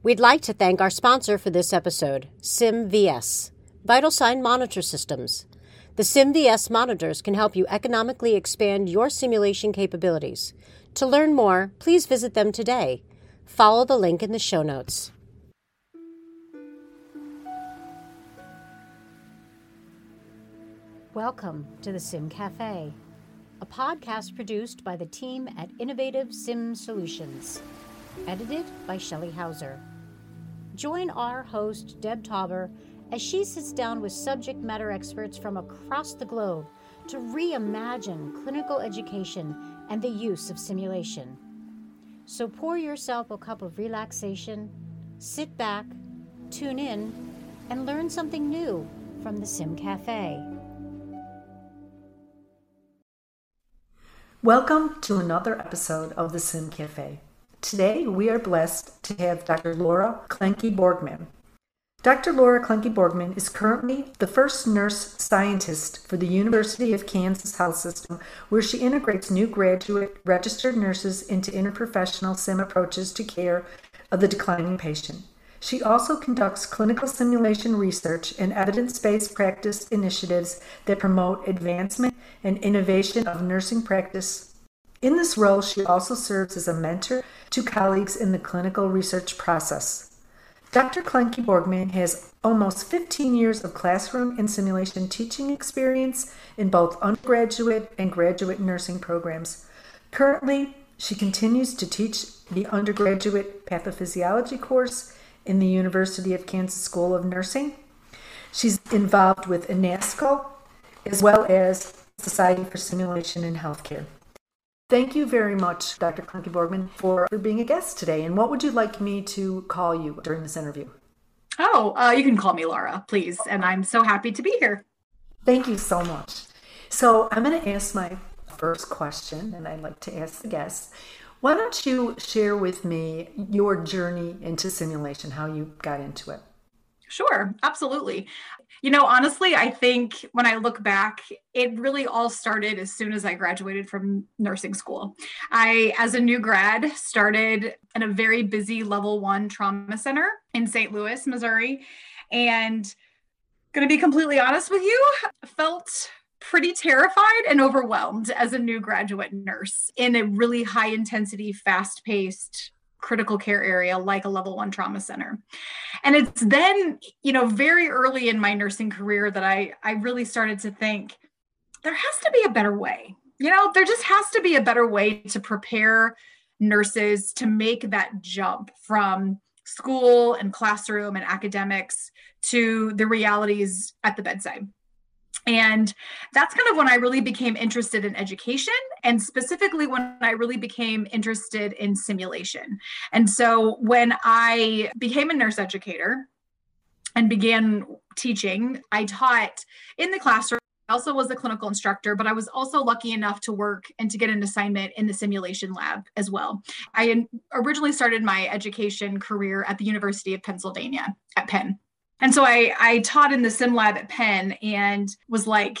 We'd like to thank our sponsor for this episode, SimVS, Vital Sign Monitor Systems. The SimVS monitors can help you economically expand your simulation capabilities. To learn more, please visit them today. Follow the link in the show notes. Welcome to the Sim Cafe, a podcast produced by the team at Innovative Sim Solutions, edited by Shelley Hauser. Join our host, Deb Tauber, as she sits down with subject matter experts from across the globe to reimagine clinical education and the use of simulation. So pour yourself a cup of relaxation, sit back, tune in, and learn something new from the Sim Cafe. Welcome to another episode of the Sim Cafe. Today we are blessed to have Dr. Laura Klenke Borgmann. Dr. Laura Klenke Borgmann is currently the first nurse scientist for the University of Kansas Health System, where she integrates new graduate registered nurses into interprofessional SIM approaches to care of the declining patient. She also conducts clinical simulation research and evidence based practice initiatives that promote advancement and innovation of nursing practice. In this role, she also serves as a mentor to colleagues in the clinical research process. Dr. Klenke Borgmann has almost 15 years of classroom and simulation teaching experience in both undergraduate and graduate nursing programs. Currently, she continues to teach the undergraduate pathophysiology course in the University of Kansas School of Nursing. She's involved with INACSL as well as Society for Simulation in Healthcare. Thank you very much, Dr. Klenke Borgmann, for, for being a guest today. And what would you like me to call you during this interview? Oh, uh, you can call me Laura, please. And I'm so happy to be here. Thank you so much. So I'm going to ask my first question, and I'd like to ask the guests why don't you share with me your journey into simulation, how you got into it? Sure, absolutely. You know, honestly, I think when I look back, it really all started as soon as I graduated from nursing school. I, as a new grad, started in a very busy level one trauma center in St. Louis, Missouri. And going to be completely honest with you, felt pretty terrified and overwhelmed as a new graduate nurse in a really high intensity, fast paced critical care area like a level one trauma center. And it's then, you know, very early in my nursing career that I, I really started to think there has to be a better way. You know, there just has to be a better way to prepare nurses to make that jump from school and classroom and academics to the realities at the bedside. And that's kind of when I really became interested in education and specifically when I really became interested in simulation. And so when I became a nurse educator and began teaching, I taught in the classroom. I also was a clinical instructor, but I was also lucky enough to work and to get an assignment in the simulation lab as well. I originally started my education career at the University of Pennsylvania at Penn. And so I, I taught in the sim lab at Penn and was like,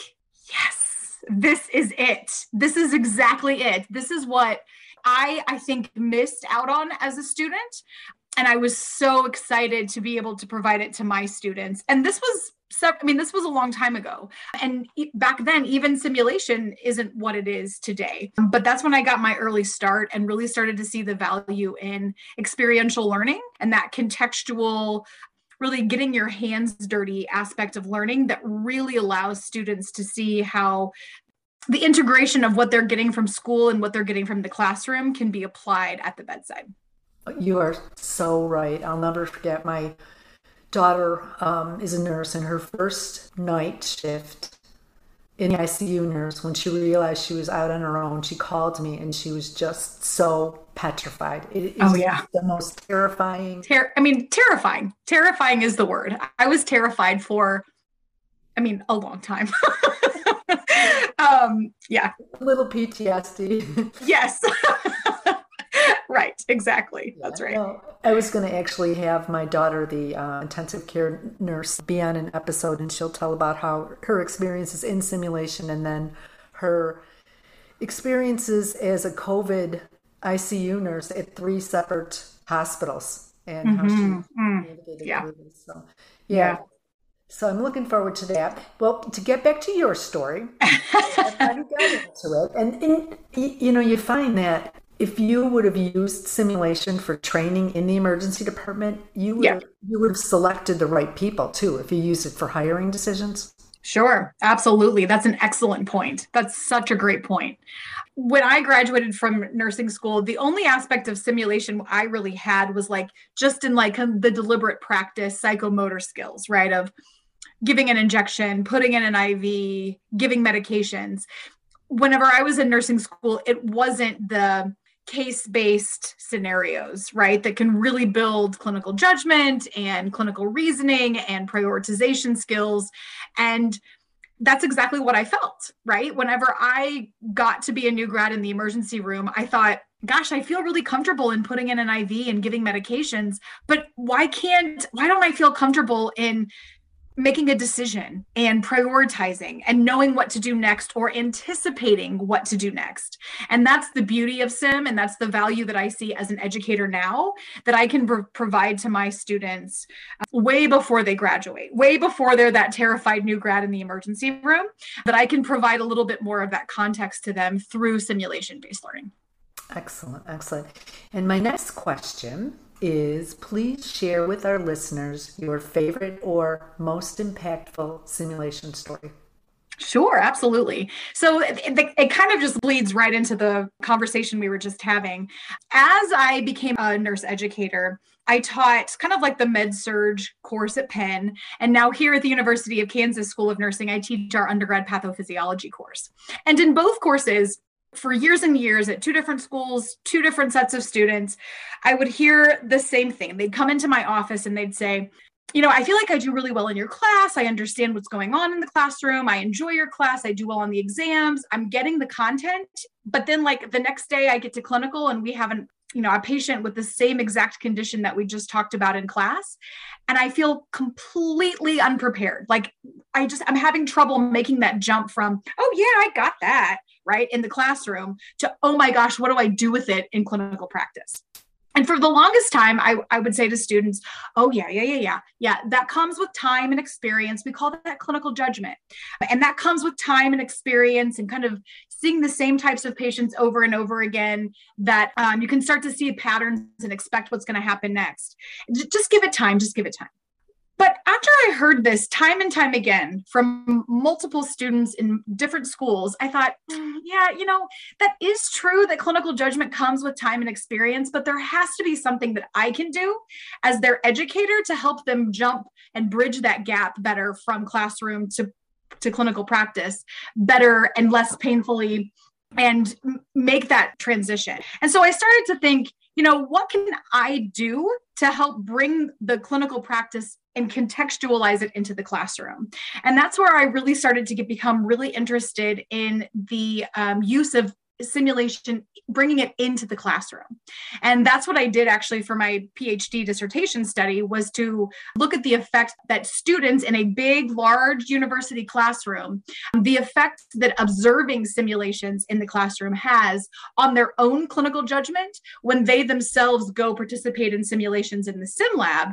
yes, this is it. This is exactly it. This is what I, I think, missed out on as a student. And I was so excited to be able to provide it to my students. And this was I mean, this was a long time ago. And back then, even simulation isn't what it is today. But that's when I got my early start and really started to see the value in experiential learning and that contextual really getting your hands dirty aspect of learning that really allows students to see how the integration of what they're getting from school and what they're getting from the classroom can be applied at the bedside. You are so right. I'll never forget my daughter um, is a nurse, and her first night shift in the ICU nurse, when she realized she was out on her own, she called me and she was just so petrified. It is oh, yeah. the most terrifying. Ter- I mean, terrifying. Terrifying is the word. I was terrified for, I mean, a long time. um, yeah. A little PTSD. yes. right exactly that's right i was going to actually have my daughter the uh, intensive care nurse be on an episode and she'll tell about how her experiences in simulation and then her experiences as a covid icu nurse at three separate hospitals and how she Mm-hmm. navigated Yeah. So, yeah. So I'm looking forward to that. Well, to get back to your story, you got into it, and, and you know, you find that if you would have used simulation for training in the emergency department, you would Yeah. have, you would have selected the right people too. If you used it for hiring decisions. Sure, absolutely. That's an excellent point. That's such a great point. When I graduated from nursing school, the only aspect of simulation I really had was like just in like um, the deliberate practice, psychomotor skills, right? Of giving an injection, putting in an IV, giving medications. Whenever I was in nursing school, it wasn't the case based scenarios, right? That can really build clinical judgment and clinical reasoning and prioritization skills. And that's exactly what I felt, right? Whenever I got to be a new grad in the emergency room, I thought, gosh, I feel really comfortable in putting in an IV and giving medications, but why can't, why don't I feel comfortable in making a decision and prioritizing and knowing what to do next or anticipating what to do next. And that's the beauty of sim and that's the value that I see as an educator now that I can pr- provide to my students uh, way before they graduate, way before they're that terrified new grad in the emergency room, that I can provide a little bit more of that context to them through simulation based learning. Excellent, excellent. And my next question is please share with our listeners your favorite or most impactful simulation story. Sure, absolutely. So it, it, kind of just bleeds right into the conversation we were just having. As I became a nurse educator, I taught kind of like the med surg course at Penn. And now here at the University of Kansas School of Nursing, I teach our undergrad pathophysiology course. And in both courses, for years and years at two different schools, two different sets of students, I would hear the same thing. They'd come into my office and they'd say, you know, I feel like I do really well in your class. I understand what's going on in the classroom. I enjoy your class. I do well on the exams. I'm getting the content. But then, like, the next day I get to clinical and we have an you know a patient with the same exact condition that we just talked about in class and i feel completely unprepared like i just i'm having trouble making that jump from oh yeah i got that right in the classroom to oh my gosh what do i do with it in clinical practice? And for the longest time I, I would say to students oh yeah yeah yeah yeah yeah that comes with time and experience. We call that clinical judgment. And that comes with time and experience and kind of seeing the same types of patients over and over again that um, you can start to see patterns and expect what's going to happen next. Just give it time just give it time but after I heard this time and time again from multiple students in different schools, I thought, mm, yeah, you know, that is true that clinical judgment comes with time and experience, but there has to be something that I can do as their educator to help them jump and bridge that gap better from classroom to, to clinical practice better and less painfully and make that transition. And so I started to think, you know, what can I do to help bring the clinical practice and contextualize it into the classroom? And that's where I really started to get become really interested in the um, use of simulation bringing it into the classroom. And that's what i did actually for my phd dissertation study was to look at the effect that students in a big large university classroom the effect that observing simulations in the classroom has on their own clinical judgment when they themselves go participate in simulations in the sim lab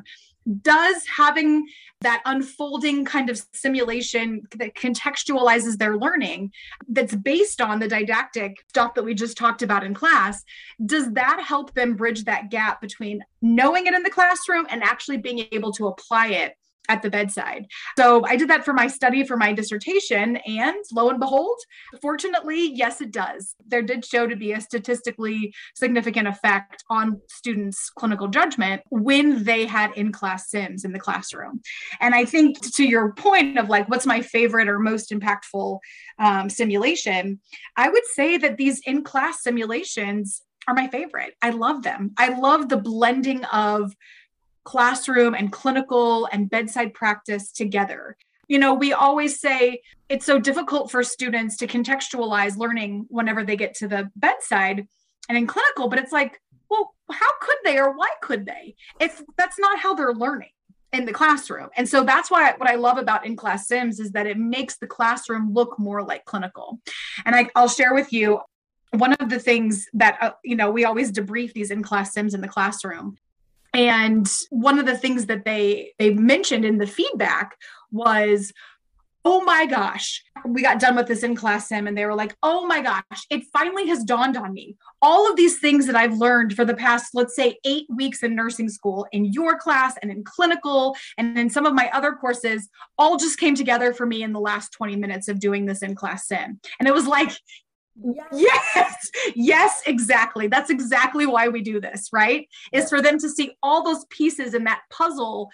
does having that unfolding kind of simulation that contextualizes their learning that's based on the didactic stuff that we just talked about in class does that help them bridge that gap between knowing it in the classroom and actually being able to apply it at the bedside. So I did that for my study for my dissertation, and lo and behold, fortunately, yes, it does. There did show to be a statistically significant effect on students' clinical judgment when they had in class sims in the classroom. And I think to your point of like, what's my favorite or most impactful um, simulation, I would say that these in class simulations are my favorite. I love them. I love the blending of classroom and clinical and bedside practice together. You know, we always say it's so difficult for students to contextualize learning whenever they get to the bedside and in clinical, but it's like, well, how could they or why could they if that's not how they're learning? in the classroom. And so that's why what I love about in class sims is that it makes the classroom look more like clinical. And I, will share with you one of the things that uh, you know we always debrief these in class sims in the classroom And one of the things that they they mentioned in the feedback was oh my gosh, we got done with this in class sim and they were like, oh my gosh, it finally has dawned on me. All of these things that I've learned for the past, let's say, eight weeks in nursing school, in your class and in clinical and in some of my other courses, all just came together for me in the last 20 minutes of doing this in class sim. And it was like, Yes. yes. Yes, exactly. That's exactly why we do this, right? Is for them to see all those pieces in that puzzle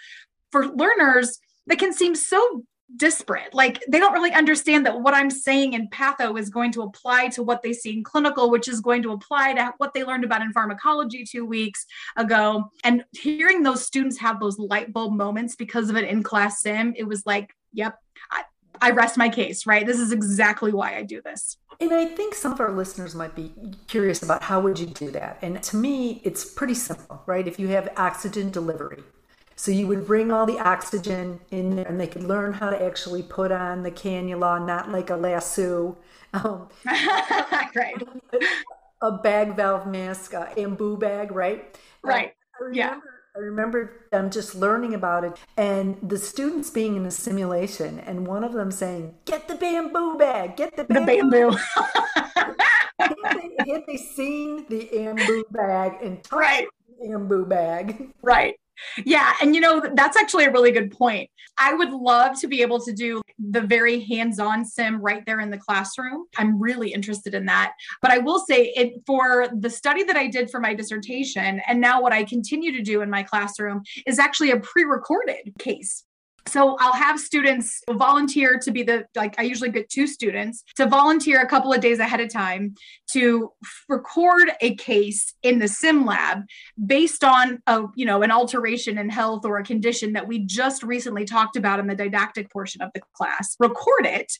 for learners that can seem so disparate. Like they don't really understand that what I'm saying in patho is going to apply to what they see in clinical, which is going to apply to what they learned about in pharmacology two weeks ago. And hearing those students have those light bulb moments because of it in class sim, it was like, yep, I, I rest my case, right? This is exactly why I do this. And I think some of our listeners might be curious about how would you do that? And to me, it's pretty simple, right? If you have oxygen delivery, so you would bring all the oxygen in there and they could learn how to actually put on the cannula, not like a lasso. Um, right. A bag valve mask, a Ambu bag, right? Right. Remember, yeah. I remember them just learning about it and the students being in a simulation and one of them saying, Get the bamboo bag, get the bamboo. The bamboo. had, they, had they seen the bamboo bag and right. the Ambu bag? Right. Yeah. And you know, that's actually a really good point. I would love to be able to do the very hands on sim right there in the classroom. I'm really interested in that. But I will say it for the study that I did for my dissertation, and now what I continue to do in my classroom is actually a pre recorded case so i'll have students volunteer to be the like i usually get two students to volunteer a couple of days ahead of time to record a case in the sim lab based on a you know an alteration in health or a condition that we just recently talked about in the didactic portion of the class. Record it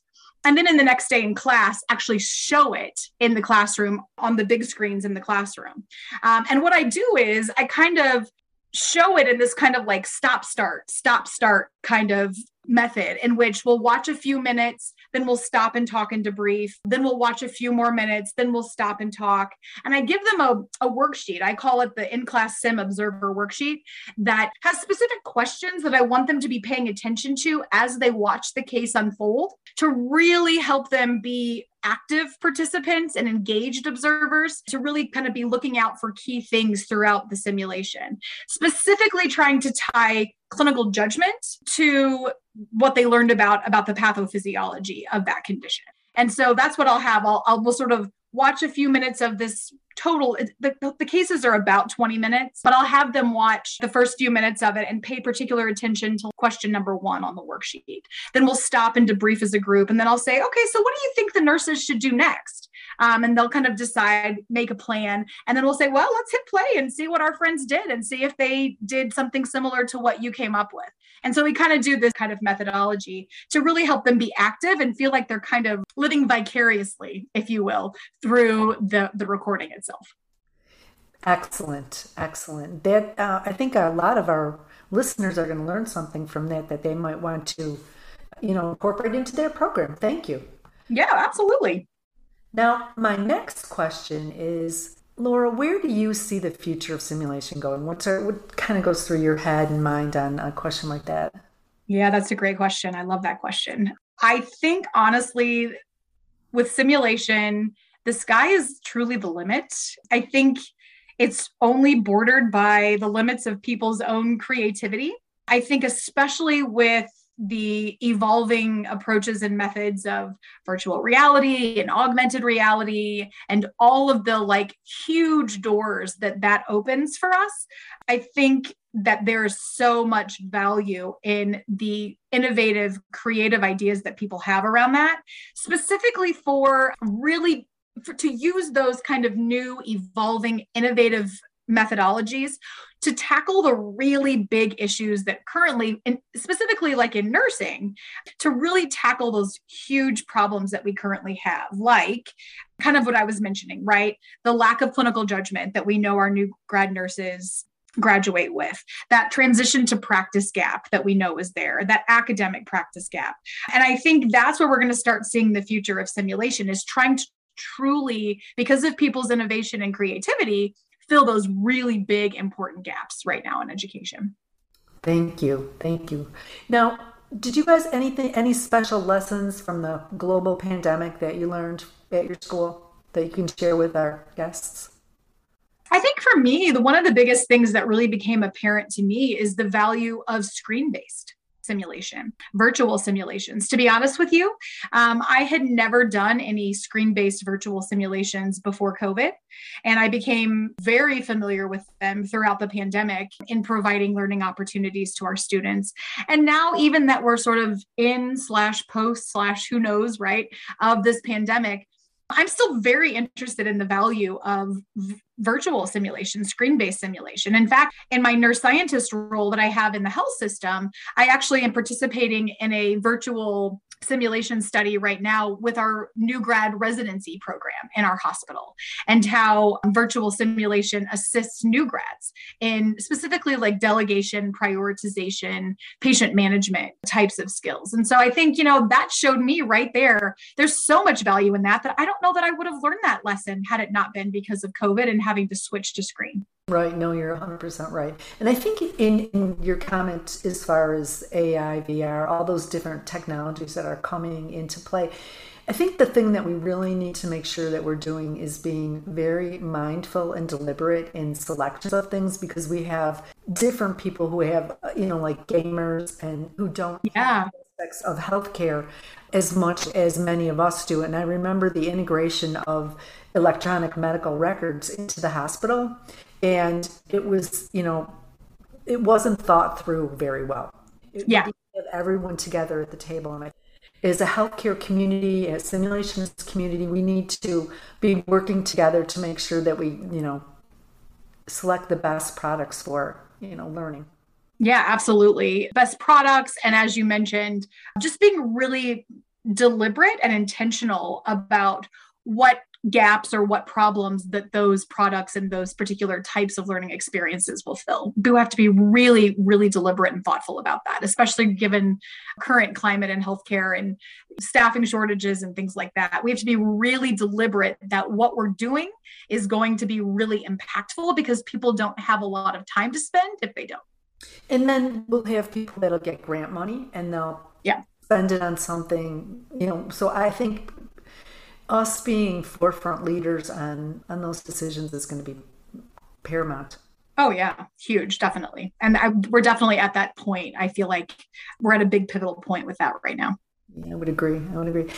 and then in the next day in class actually show it in the classroom on the big screens in the classroom. Um, and what i do is i kind of show it in this kind of like stop start stop start kind of method in which we'll watch a few minutes then we'll stop and talk and debrief then we'll watch a few more minutes then we'll stop and talk. And i give them a, a worksheet. I call it the in class sim observer worksheet that has specific questions that i want them to be paying attention to as they watch the case unfold to really help them be active participants and engaged observers to really kind of be looking out for key things throughout the simulation, specifically trying to tie clinical judgment to what they learned about about the pathophysiology of that condition. And so that's what I'll have. I'll, I'll will sort of watch a few minutes of this total the, the cases are about 20 minutes but i'll have them watch the first few minutes of it and pay particular attention to question number one on the worksheet. Then we'll stop and debrief as a group and then i'll say okay so what do you think the nurses should do next um, and they'll kind of decide make a plan and then we'll say well let's hit play and see what our friends did and see if they did something similar to what you came up with and so we kind of do this kind of methodology to really help them be active and feel like they're kind of living vicariously, if you will, through the, the recording itself. Excellent, excellent. That uh, I think a lot of our listeners are going to learn something from that that they might want to, you know, incorporate into their program. Thank you. Yeah, absolutely. Now, my next question is Laura, where do you see the future of simulation going? What's our, what kind of goes through your head and mind on a question like that? Yeah, that's a great question. I love that question. I think honestly, with simulation, the sky is truly the limit. I think it's only bordered by the limits of people's own creativity. I think, especially with the evolving approaches and methods of virtual reality and augmented reality and all of the like huge doors that that opens for us i think that there's so much value in the innovative creative ideas that people have around that specifically for really for, to use those kind of new evolving innovative methodologies to tackle the really big issues that currently specifically like in nursing to really tackle those huge problems that we currently have like kind of what i was mentioning right? The lack of clinical judgment that we know our new grad nurses graduate with that transition to practice gap that we know is there that academic practice gap. And i think that's where we're going to start seeing the future of simulation is trying to truly because of people's innovation and creativity fill those really big important gaps right now in education. Thank you. Thank you. Now, did you guys anything any special lessons from the global pandemic that you learned at your school that you can share with our guests? I think for me, the one of the biggest things that really became apparent to me is the value of screen-based simulation, virtual simulations. To be honest with you, um, I had never done any screen based virtual simulations before COVID. And I became very familiar with them throughout the pandemic in providing learning opportunities to our students. And now, even that we're sort of in slash post slash who knows, right, of this pandemic, I'm still very interested in the value of virtual simulation, screen based simulation. In fact, in my nurse scientist role that I have in the health system, I actually am participating in a virtual simulation study right now with our new grad residency program in our hospital and how virtual simulation assists new grads in specifically like delegation, prioritization, patient management types of skills. And so I think, you know, that showed me right there, there's so much value in that that I don't know that I would have learned that lesson had it not been because of COVID and having to switch to screen. Right. No, you're 100% right. And I think in, in your comment, as far as AI, VR, all those different technologies that are coming into play, I think the thing that we really need to make sure that we're doing is being very mindful and deliberate in selections of things because we have different people who have, you know, like gamers and who don't yeah. Aspects of healthcare as much as many of us do. And I remember the integration of electronic medical records into the hospital and it was you know it wasn't thought through very well. It, yeah. everyone together at the table and I, as a healthcare community as simulations community we need to be working together to make sure that we you know select the best products for you know learning yeah absolutely best products and as you mentioned just being really deliberate and intentional about what gaps or what problems that those products and those particular types of learning experiences will fill. We have to be really, really deliberate and thoughtful about that, especially given current climate and healthcare and staffing shortages and things like that. We have to be really deliberate that what we're doing is going to be really impactful because people don't have a lot of time to spend if they don't. And then we'll have people that'll get grant money and they'll yeah spend it on something, you know. So I think us being forefront leaders on on those decisions is going to be paramount. Oh yeah, huge, definitely. And I, we're definitely at that point. I feel like we're at a big pivotal point with that right now. Yeah, I would agree. I would agree.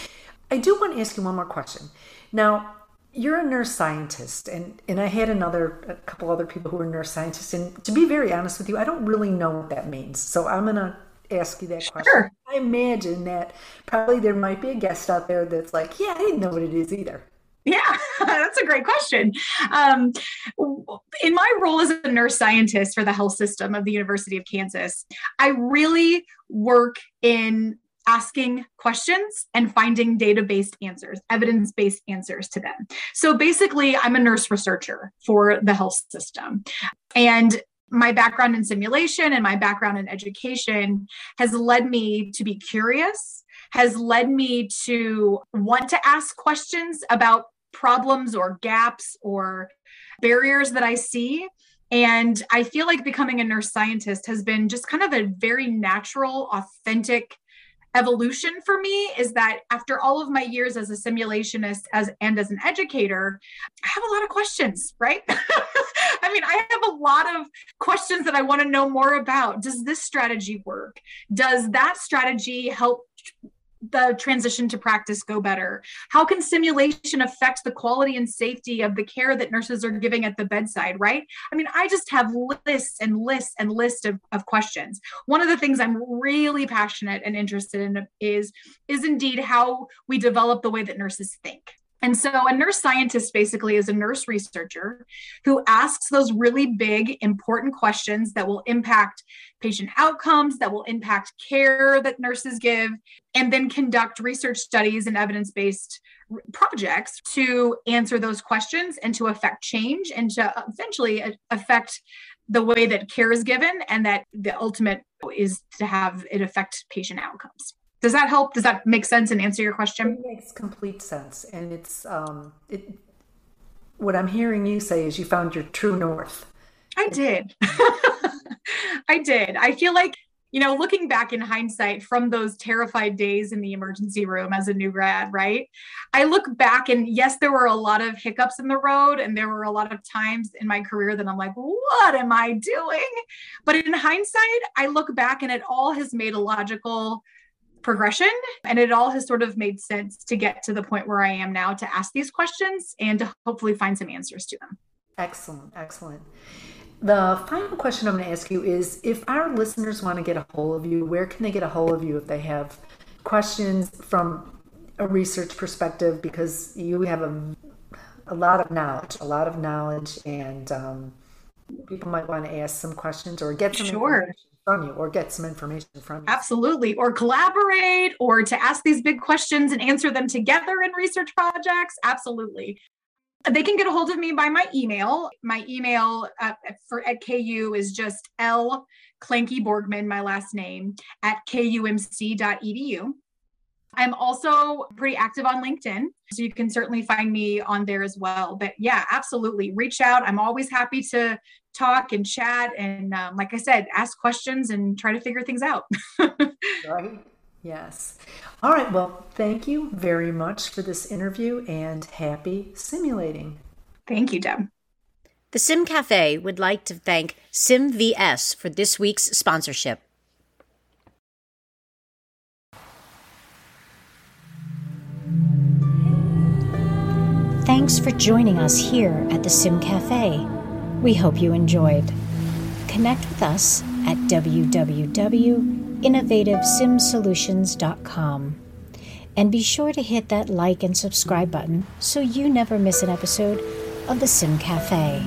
I do want to ask you one more question. Now, you're a nurse scientist, and and I had another a couple other people who were nurse scientists. And to be very honest with you, I don't really know what that means. So I'm gonna ask you that sure. question. I imagine that probably there might be a guest out there that's like, yeah, I didn't know what it is either. Yeah, that's a great question. Um, in my role as a nurse scientist for the health system of the University of Kansas, I really work in asking questions and finding data based answers, evidence based answers to them. So basically, I'm a nurse researcher for the health system. And my background in simulation and my background in education has led me to be curious, has led me to want to ask questions about problems or gaps or barriers that I see. And I feel like becoming a nurse scientist has been just kind of a very natural, authentic evolution for me is that after all of my years as a simulationist as and as an educator i have a lot of questions right? I mean i have a lot of questions that i want to know more about. Does this strategy work? Does that strategy help the transition to practice go better? How can simulation affect the quality and safety of the care that nurses are giving at the bedside, right? I mean, I just have lists and lists and lists of, of questions. One of the things I'm really passionate and interested in is, is indeed how we develop the way that nurses think. And so, a nurse scientist basically is a nurse researcher who asks those really big, important questions that will impact patient outcomes, that will impact care that nurses give, and then conduct research studies and evidence based projects to answer those questions and to affect change and to eventually affect the way that care is given, and that the ultimate is to have it affect patient outcomes. Does that help? Does that make sense and answer your question? It makes complete sense, and it's um, it what I'm hearing you say is you found your true north. I did. I did. I feel like, you know, looking back in hindsight from those terrified days in the emergency room as a new grad, right? I look back and yes, there were a lot of hiccups in the road and there were a lot of times in my career that I'm like, what am I doing? But in hindsight, I look back and it all has made a logical progression and it all has sort of made sense to get to the point where I am now to ask these questions and to hopefully find some answers to them. Excellent, excellent. The final question I'm going to ask you is if our listeners want to get a hold of you, where can they get a hold of you if they have questions from a research perspective? Because you have a, a lot of knowledge, a lot of knowledge, and um, people might want to ask some questions or get some sure. From you or get some information from you. Absolutely. Or collaborate or to ask these big questions and answer them together in research projects. Absolutely. They can get a hold of me by my email. My email uh, for at KU is just L Klenke Borgmann, my last name, at kumc.edu. I'm also pretty active on LinkedIn, so you can certainly find me on there as well. But yeah, absolutely, reach out. I'm always happy to talk and chat, and um, like I said, ask questions and try to figure things out. right. Yes. All right. Well, thank you very much for this interview and happy simulating. Thank you, Deb. The Sim Cafe would like to thank SimVS for this week's sponsorship. Thanks for joining us here at the Sim Cafe. We hope you enjoyed. Connect with us at www.innovativesimsolutions.com. And be sure to hit that like and subscribe button so you never miss an episode of the Sim Cafe.